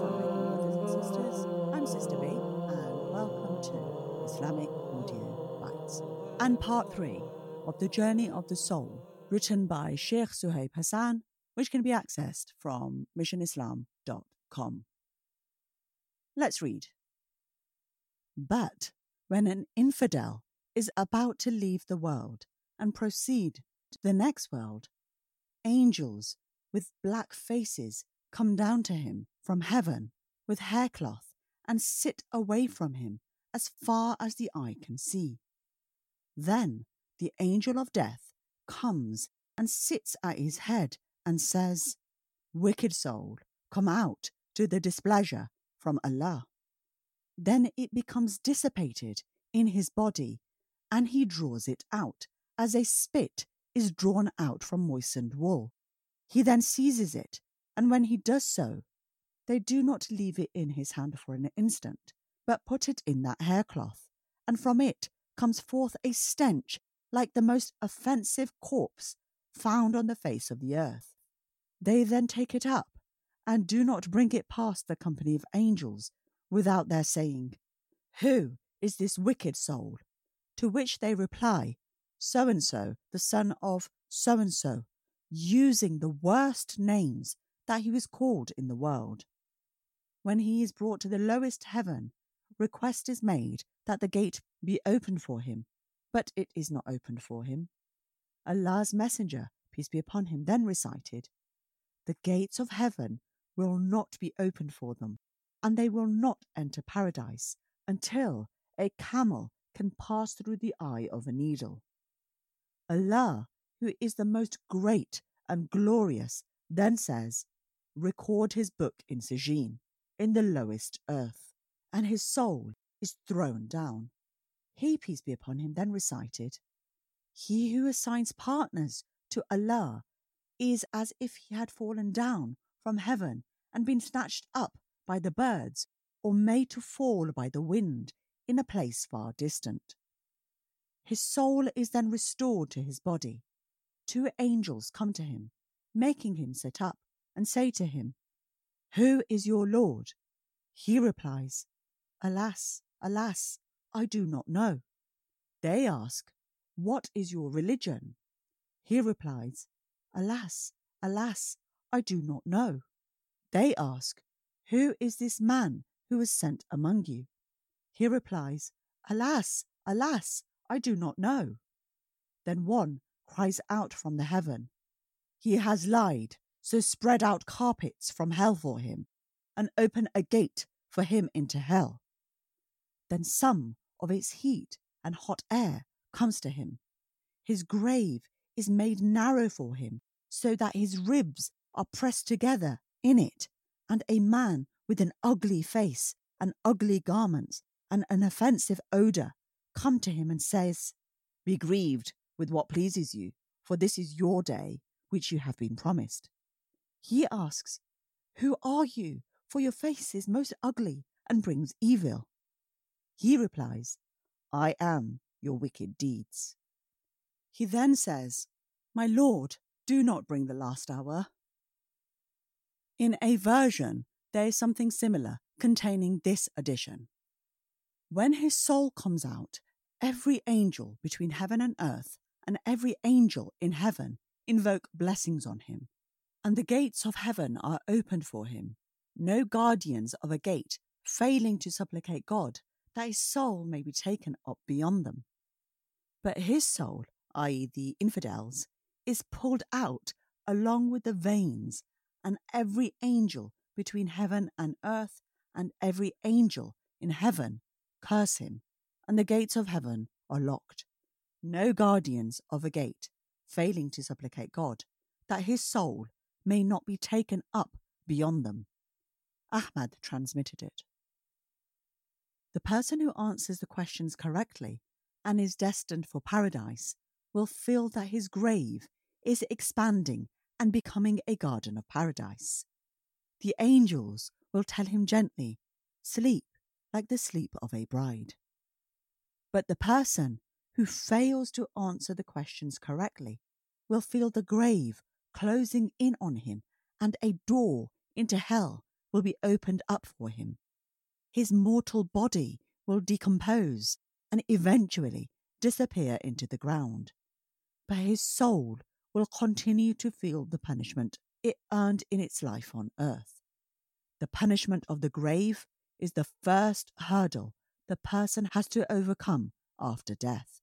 Alaikum, brothers and sisters. I'm Sister B, and welcome to Islamic Audio Bytes and part three of The Journey of the Soul, written by Sheikh Suhaib Hassan, which can be accessed from missionislam.com. Let's read. But when an infidel is about to leave the world and proceed to the next world, angels with black faces come down to him from heaven with haircloth and sit away from him as far as the eye can see. Then the angel of death comes and sits at his head and says, Wicked soul, come out to the displeasure from Allah. Then it becomes dissipated in his body, and he draws it out as a spit is drawn out from moistened wool. He then seizes it, and when he does so, they do not leave it in his hand for an instant, but put it in that haircloth, and from it comes forth a stench like the most offensive corpse found on the face of the earth. They then take it up, and do not bring it past the company of angels without their saying, Who is this wicked soul? To which they reply, So and so, the son of so and so, using the worst names that he was called in the world. When he is brought to the lowest heaven, request is made that the gate be opened for him, but it is not opened for him. Allah's Messenger, peace be upon him, then recited, The gates of heaven will not be opened for them, and they will not enter paradise until a camel can pass through the eye of a needle. Allah, who is the most great and glorious, then says, Record his book in Sijin in the lowest earth, and his soul is thrown down. He, peace be upon him, then recited, He who assigns partners to Allah is as if he had fallen down from heaven and been snatched up by the birds, or made to fall by the wind in a place far distant. His soul is then restored to his body. Two angels come to him, making him sit up, and say to him, who is your Lord? He replies, Alas, alas, I do not know. They ask, What is your religion? He replies, Alas, alas, I do not know. They ask, Who is this man who was sent among you? He replies, Alas, alas, I do not know. Then one cries out from the heaven, He has lied so spread out carpets from hell for him, and open a gate for him into hell. Then some of its heat and hot air comes to him. His grave is made narrow for him, so that his ribs are pressed together in it, and a man with an ugly face and ugly garments and an offensive odour come to him and says, Be grieved with what pleases you, for this is your day which you have been promised. He asks, Who are you? For your face is most ugly and brings evil. He replies, I am your wicked deeds. He then says, My Lord, do not bring the last hour. In a version, there is something similar containing this addition. When his soul comes out, every angel between heaven and earth and every angel in heaven invoke blessings on him and the gates of heaven are opened for him. No guardians of a gate failing to supplicate God that his soul may be taken up beyond them. But his soul, i.e., the infidels, is pulled out along with the veins, and every angel between heaven and earth and every angel in heaven curse him, and the gates of heaven are locked. No guardians of a gate failing to supplicate God that his soul may not be taken up beyond them. Ahmad transmitted it. The person who answers the questions correctly and is destined for paradise will feel that his grave is expanding and becoming a garden of paradise. The angels will tell him gently, Sleep like the sleep of a bride. But the person who fails to answer the questions correctly will feel the grave closing in on him and a door into hell will be opened up for him. His mortal body will decompose and eventually disappear into the ground. But his soul will continue to feel the punishment it earned in its life on earth. The punishment of the grave is the first hurdle the person has to overcome after death.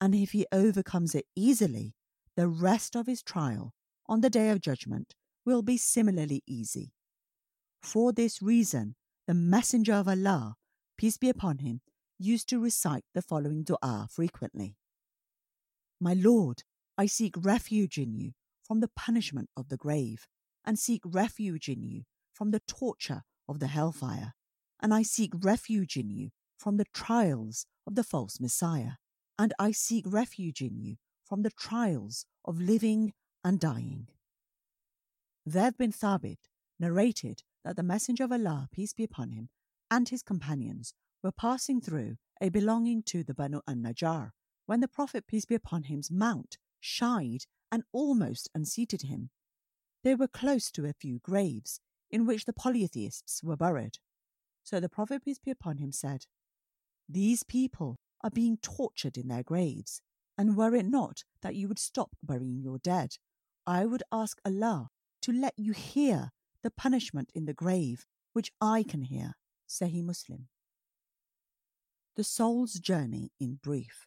And if he overcomes it easily, the rest of his trial on the day of judgment will be similarly easy. For this reason, the Messenger of Allah, peace be upon him, used to recite the following dua frequently My Lord, I seek refuge in you from the punishment of the grave, and seek refuge in you from the torture of the hellfire, and I seek refuge in you from the trials of the false Messiah, and I seek refuge in you from the trials of living and dying. Zayd bin Thabit narrated that the Messenger of Allah, peace be upon him, and his companions were passing through a belonging to the Banu an Najjar when the Prophet, peace be upon him's mount shied and almost unseated him. They were close to a few graves in which the polytheists were buried. So the Prophet, peace be upon him, said, These people are being tortured in their graves, and were it not that you would stop burying your dead, I would ask Allah to let you hear the punishment in the grave, which I can hear. Sahih Muslim. The soul's journey in brief.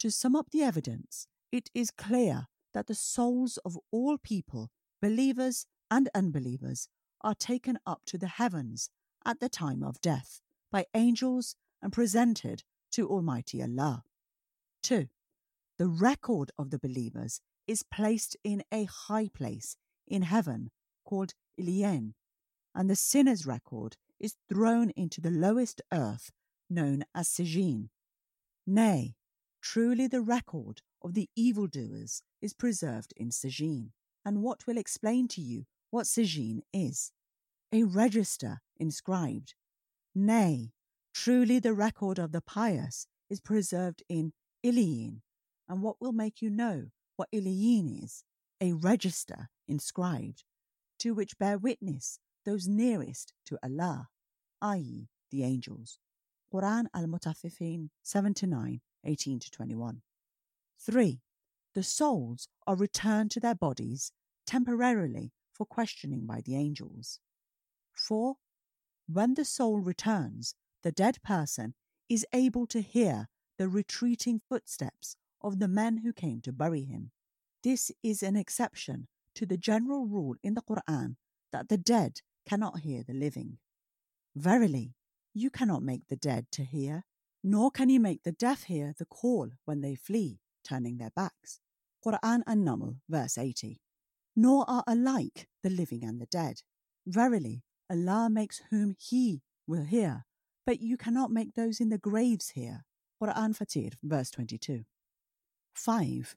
To sum up the evidence, it is clear that the souls of all people, believers and unbelievers, are taken up to the heavens at the time of death by angels and presented to Almighty Allah. 2. The record of the believers is placed in a high place in heaven called Iliyin, and the sinner's record is thrown into the lowest earth known as Sijin. Nay, truly the record of the evildoers is preserved in Sijin, and what will explain to you what Sijin is? A register inscribed. Nay, truly the record of the pious is preserved in Iliyin, and what will make you know what Iliyin is? A register inscribed, to which bear witness those nearest to Allah, i.e., the angels. Quran al Mutaffifin 79, 18 to 21. 3. The souls are returned to their bodies temporarily for questioning by the angels. 4. When the soul returns, the dead person is able to hear the retreating footsteps of the men who came to bury him. This is an exception to the general rule in the Quran that the dead cannot hear the living. Verily, you cannot make the dead to hear, nor can you make the deaf hear the call when they flee, turning their backs. Quran An-Naml, verse 80. Nor are alike the living and the dead. Verily, Allah makes whom He will hear, but you cannot make those in the graves hear. Quran Fatir, verse 22. 5.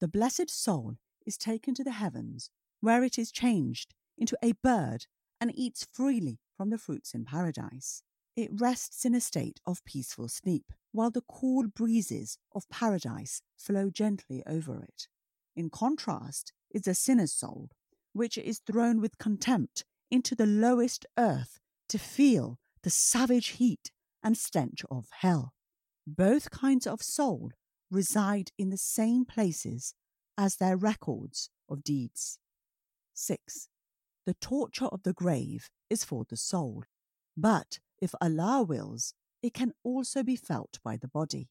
The blessed soul is taken to the heavens, where it is changed into a bird and eats freely from the fruits in paradise. It rests in a state of peaceful sleep, while the cool breezes of paradise flow gently over it. In contrast is the sinner's soul, which is thrown with contempt into the lowest earth to feel the savage heat and stench of hell. Both kinds of soul reside in the same places as their records of deeds. 6. The torture of the grave is for the soul, but if Allah wills, it can also be felt by the body.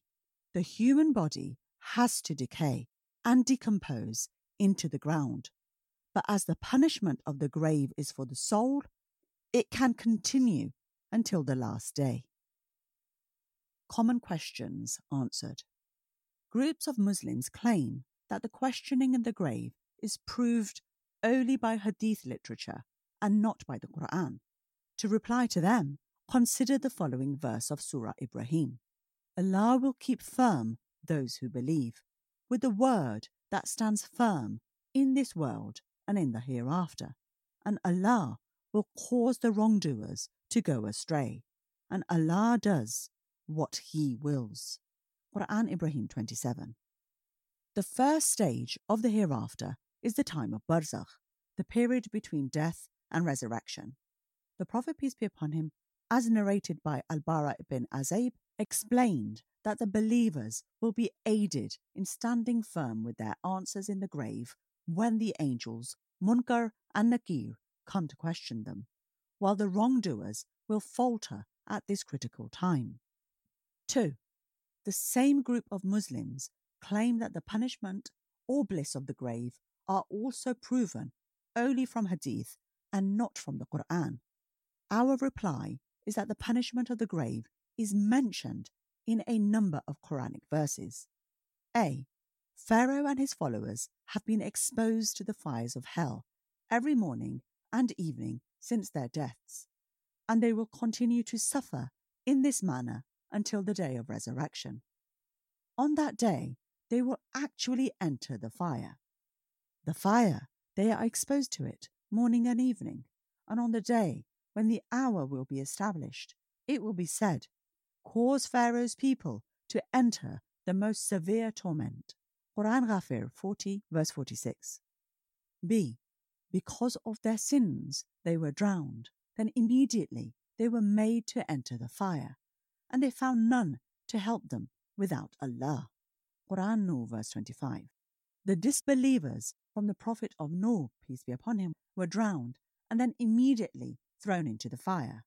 The human body has to decay and decompose into the ground. But as the punishment of the grave is for the soul, it can continue until the last day. Common questions answered. Groups of Muslims claim that the questioning in the grave is proved only by Hadith literature and not by the Quran. To reply to them, consider the following verse of Surah Ibrahim Allah will keep firm those who believe, with the word that stands firm in this world and in the hereafter, and Allah will cause the wrongdoers to go astray, and Allah does what He wills. Quran Ibrahim 27. The first stage of the hereafter is the time of barzakh, the period between death and resurrection. The Prophet, peace be upon him, as narrated by Al Bara ibn Azib, explained that the believers will be aided in standing firm with their answers in the grave when the angels, Munkar and Nakir, come to question them, while the wrongdoers will falter at this critical time. 2. The same group of Muslims claim that the punishment or bliss of the grave are also proven only from Hadith and not from the Quran. Our reply is that the punishment of the grave is mentioned in a number of Quranic verses. A. Pharaoh and his followers have been exposed to the fires of hell every morning and evening since their deaths, and they will continue to suffer in this manner until the day of resurrection. On that day, they will actually enter the fire. The fire, they are exposed to it morning and evening, and on the day when the hour will be established, it will be said, Cause Pharaoh's people to enter the most severe torment. Quran Ghafir 40, verse 46. B. Because of their sins, they were drowned. Then immediately they were made to enter the fire, and they found none to help them without Allah. Quran Nuh, verse 25. The disbelievers from the Prophet of Nuh, peace be upon him, were drowned and then immediately thrown into the fire.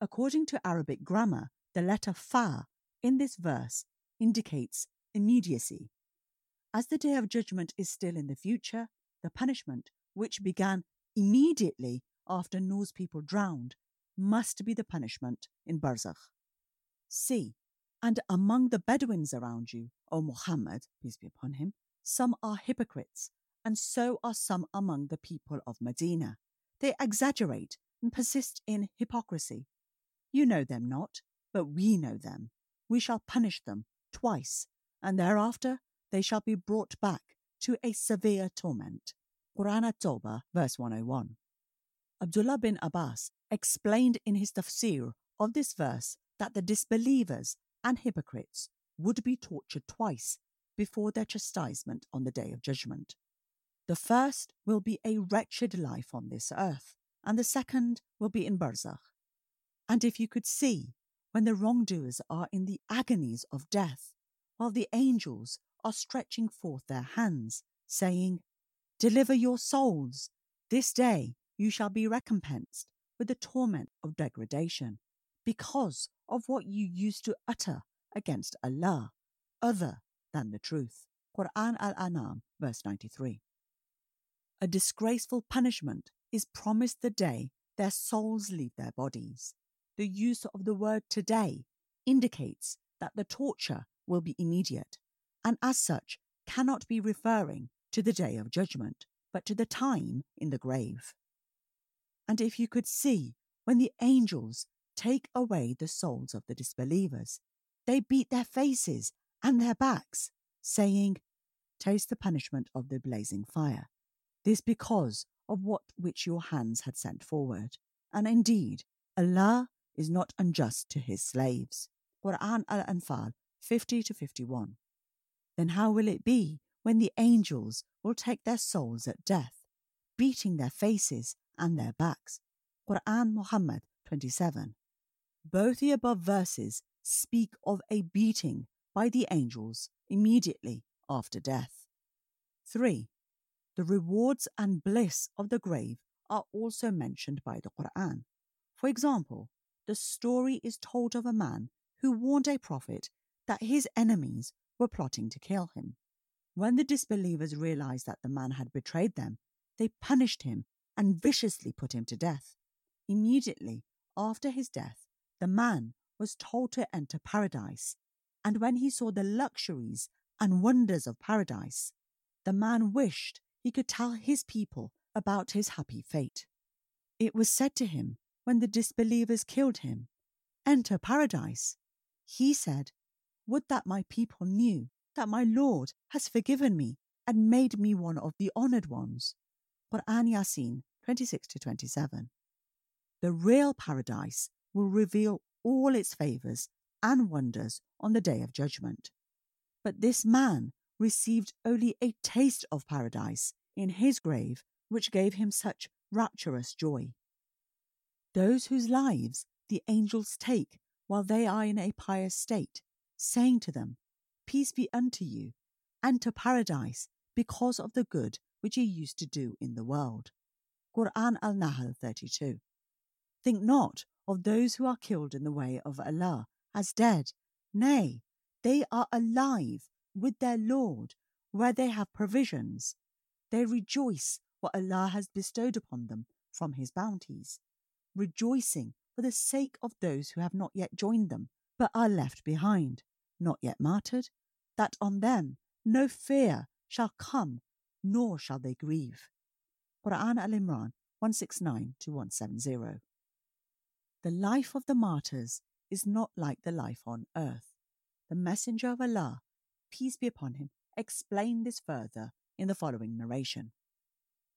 According to Arabic grammar, the letter fa in this verse indicates immediacy. As the day of judgment is still in the future, the punishment, which began immediately after Nuh's people drowned, must be the punishment in Barzakh. C. And among the Bedouins around you, oh, O Muhammad, peace be upon him, some are hypocrites, and so are some among the people of Medina. They exaggerate and persist in hypocrisy. You know them not, but we know them. We shall punish them twice, and thereafter they shall be brought back to a severe torment. Quran at-Tawbah, verse 101. Abdullah bin Abbas explained in his tafsir of this verse that the disbelievers and hypocrites would be tortured twice before their chastisement on the day of judgment. The first will be a wretched life on this earth, and the second will be in Barzakh. And if you could see when the wrongdoers are in the agonies of death, while the angels are stretching forth their hands, saying, Deliver your souls. This day you shall be recompensed with the torment of degradation because of what you used to utter against Allah, other than the truth. Quran Al An'am, verse 93. A disgraceful punishment is promised the day their souls leave their bodies. The use of the word today indicates that the torture will be immediate, and as such cannot be referring to the day of judgment, but to the time in the grave. And if you could see when the angels take away the souls of the disbelievers, they beat their faces and their backs, saying, Taste the punishment of the blazing fire. This because of what which your hands had sent forward. And indeed, Allah is not unjust to his slaves. Quran Al Anfal 50 to 51. Then how will it be when the angels will take their souls at death, beating their faces and their backs? Quran Muhammad 27. Both the above verses speak of a beating by the angels immediately after death. 3. The rewards and bliss of the grave are also mentioned by the Quran. For example, the story is told of a man who warned a prophet that his enemies were plotting to kill him. When the disbelievers realized that the man had betrayed them, they punished him and viciously put him to death. Immediately after his death, the man was told to enter paradise, and when he saw the luxuries and wonders of paradise, the man wished he could tell his people about his happy fate. It was said to him when the disbelievers killed him, Enter paradise. He said, Would that my people knew that my Lord has forgiven me and made me one of the honoured ones. Quran Yasin 26 to 27. The real paradise will reveal all its favours and wonders on the day of judgment. But this man received only a taste of paradise in his grave, which gave him such rapturous joy. those whose lives the angels take while they are in a pious state, saying to them, Peace be unto you, enter paradise because of the good which ye used to do in the world. Quran al Nahl 32. Think not of those who are killed in the way of Allah as dead. Nay, they are alive with their Lord, where they have provisions. They rejoice what Allah has bestowed upon them from His bounties, rejoicing for the sake of those who have not yet joined them, but are left behind, not yet martyred, that on them no fear shall come, nor shall they grieve. Quran Al Imran 169 to 170. The life of the martyrs is not like the life on earth. The Messenger of Allah, peace be upon him, explained this further in the following narration.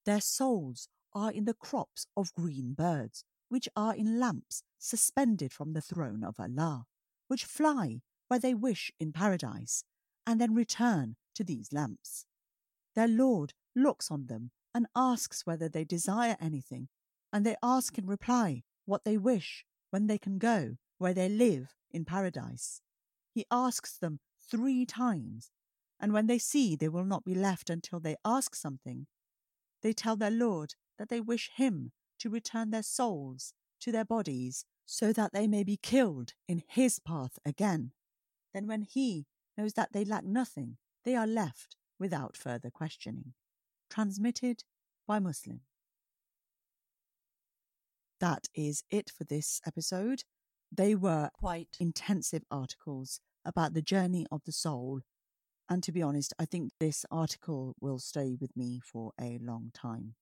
Their souls are in the crops of green birds, which are in lamps suspended from the throne of Allah, which fly where they wish in paradise, and then return to these lamps. Their Lord looks on them and asks whether they desire anything, and they ask in reply what they wish when they can go where they live in paradise. He asks them three times, and when they see they will not be left until they ask something, they tell their Lord that they wish Him to return their souls to their bodies so that they may be killed in His path again. Then, when He knows that they lack nothing, they are left without further questioning. Transmitted by Muslim. That is it for this episode. They were quite intensive articles about the journey of the soul. And to be honest, I think this article will stay with me for a long time.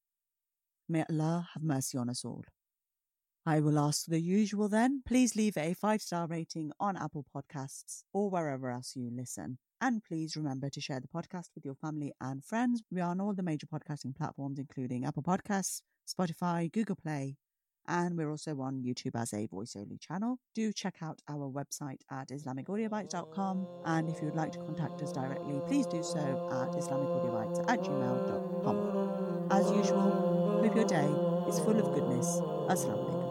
May Allah have mercy on us all. I will ask the usual then. Please leave a five star rating on Apple Podcasts or wherever else you listen. And please remember to share the podcast with your family and friends. We are on all the major podcasting platforms, including Apple Podcasts, Spotify, Google Play, and we're also on YouTube as a voice only channel. Do check out our website at IslamicAudioBytes.com. And if you would like to contact us directly, please do so at IslamicAudioBytes at gmail.com. As usual, hope your day is full of goodness. Assalamu alaikum.